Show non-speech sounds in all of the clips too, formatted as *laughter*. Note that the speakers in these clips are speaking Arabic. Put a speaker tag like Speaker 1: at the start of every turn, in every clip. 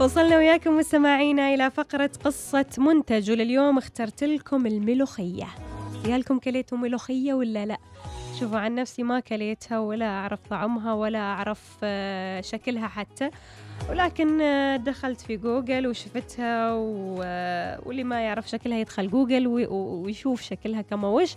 Speaker 1: وصلنا وياكم مستمعينا إلى فقرة قصة منتج ولليوم اخترت لكم الملوخية. يالكم كليتوا ملوخية ولا لا؟ شوفوا عن نفسي ما كليتها ولا أعرف طعمها ولا أعرف آه، شكلها حتى. ولكن آه، دخلت في جوجل وشفتها و... آه، واللي ما يعرف شكلها يدخل جوجل ويشوف شكلها كما وش.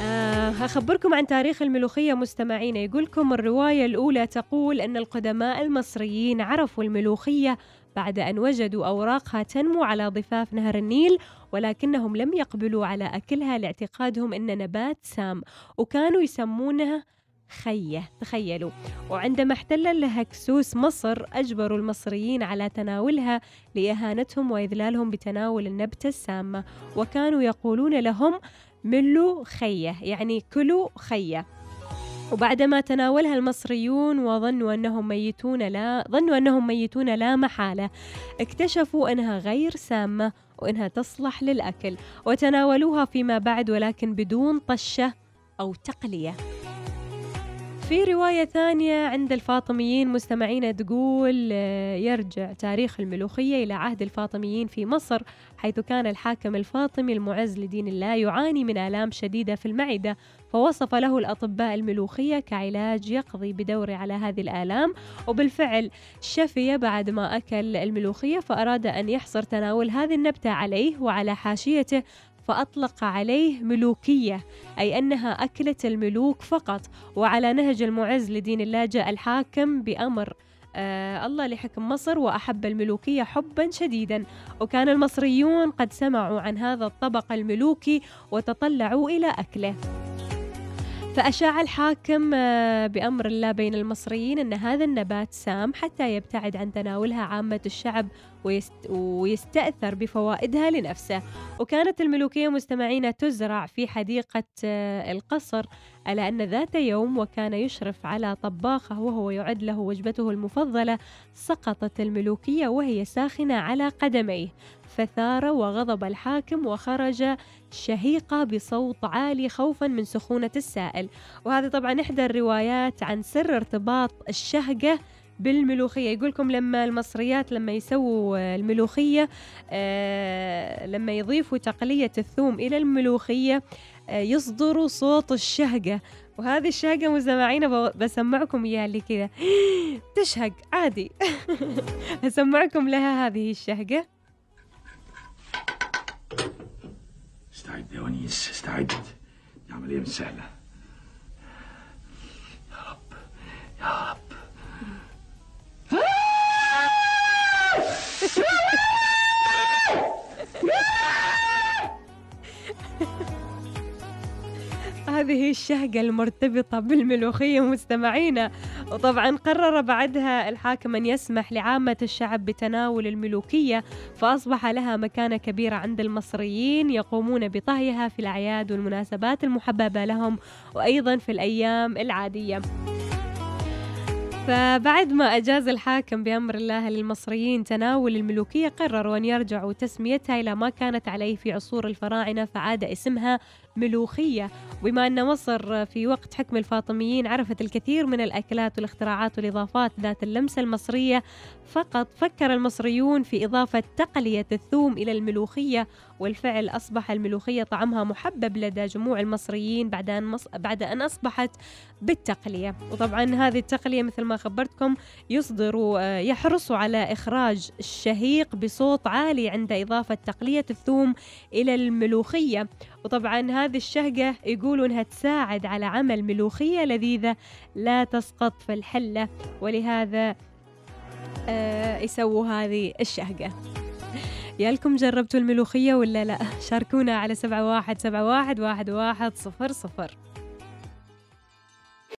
Speaker 1: آه أخبركم عن تاريخ الملوخية مستمعين. يقولكم الرواية الأولى تقول أن القدماء المصريين عرفوا الملوخية بعد أن وجدوا أوراقها تنمو على ضفاف نهر النيل ولكنهم لم يقبلوا على أكلها لاعتقادهم أن نبات سام وكانوا يسمونها خية. تخيلوا. وعندما احتل الهكسوس مصر أجبروا المصريين على تناولها لإهانتهم وإذلالهم بتناول النبتة السامة. وكانوا يقولون لهم ملوا خية يعني كلوا خية. وبعدما تناولها المصريون وظنوا أنهم ميتون لا ظنوا أنهم ميتون لا محالة اكتشفوا أنها غير سامة وأنها تصلح للأكل وتناولوها فيما بعد ولكن بدون طشة أو تقلية. في رواية ثانية عند الفاطميين مستمعين تقول آه، يرجع تاريخ الملوخية إلى عهد الفاطميين في مصر حيث كان الحاكم الفاطمي المعز لدين الله يعاني من آلام شديدة في المعدة فوصف له الأطباء الملوخية كعلاج يقضي بدوره على هذه الآلام. وبالفعل شفي بعد ما أكل الملوخية فأراد أن يحصر تناول هذه النبتة عليه وعلى حاشيته فأطلق عليه ملوكية أي أنها أكلة الملوك فقط. وعلى نهج المعز لدين الله جاء الحاكم بأمر. آه الله لحكم مصر وأحب الملوكية حبا شديدا. وكان المصريون قد سمعوا عن هذا الطبق الملوكي وتطلعوا إلى أكله. فأشاع الحاكم آه، بأمر الله بين المصريين أن هذا النبات سام حتى يبتعد عن تناولها عامة الشعب ويست ويستأثر بفوائدها لنفسه. وكانت الملوكية مستمعين تزرع في حديقة آه، القصر على أن ذات يوم وكان يشرف على طباخه وهو يعد له وجبته المفضلة سقطت الملوكية وهي ساخنة على قدميه. فثار وغضب الحاكم وخرج شهيقة بصوت عالي خوفا من سخونة السائل. وهذه طبعا إحدى الروايات عن سر ارتباط الشهقة بالملوخية. يقولكم لما المصريات لما يسووا الملوخية آه لما يضيفوا تقلية الثوم إلى الملوخية آه يصدروا صوت الشهقة. وهذه الشهقة مستمعين بسمعكم إياها اللي كذا. *gasps* تشهق عادي. *laughs* أسمعكم لها هذه الشهقة.
Speaker 2: استعد يا ونيس استعد دي عملية مش سهلة
Speaker 1: هذه الشهقة المرتبطة بالملوخية مستمعينا. وطبعا قرر بعدها الحاكم أن يسمح لعامة الشعب بتناول الملوكية فأصبح لها مكانة كبيرة عند المصريين يقومون بطهيها في الأعياد والمناسبات المحببة لهم وأيضا في الأيام العادية. فبعد ما أجاز الحاكم بأمر الله للمصريين تناول الملوكية قرروا أن يرجعوا تسميتها إلى ما كانت عليه في عصور الفراعنة فعاد اسمها ملوخية. بما أن مصر في وقت حكم الفاطميين عرفت الكثير من الأكلات والاختراعات والإضافات ذات اللمسة المصرية فقط فكر المصريون في إضافة تقلية الثوم إلى الملوخية. والفعل أصبح الملوخية طعمها محبب لدى جموع المصريين بعد أن, مص... بعد أن أصبحت بالتقلية. وطبعا هذه التقلية مثل ما خبرتكم يصدروا آه، يحرصوا على إخراج الشهيق بصوت عالي عند إضافة تقلية الثوم إلى الملوخية. وطبعا هذه الشهقة يقولوا إنها تساعد على عمل ملوخية لذيذة لا تسقط في الحلة ولهذا آه يسووا هذه الشهقة. يالكم جربتوا الملوخية ولا لا؟ شاركونا على سبعة واحد سبعة واحد واحد واحد صفر صفر.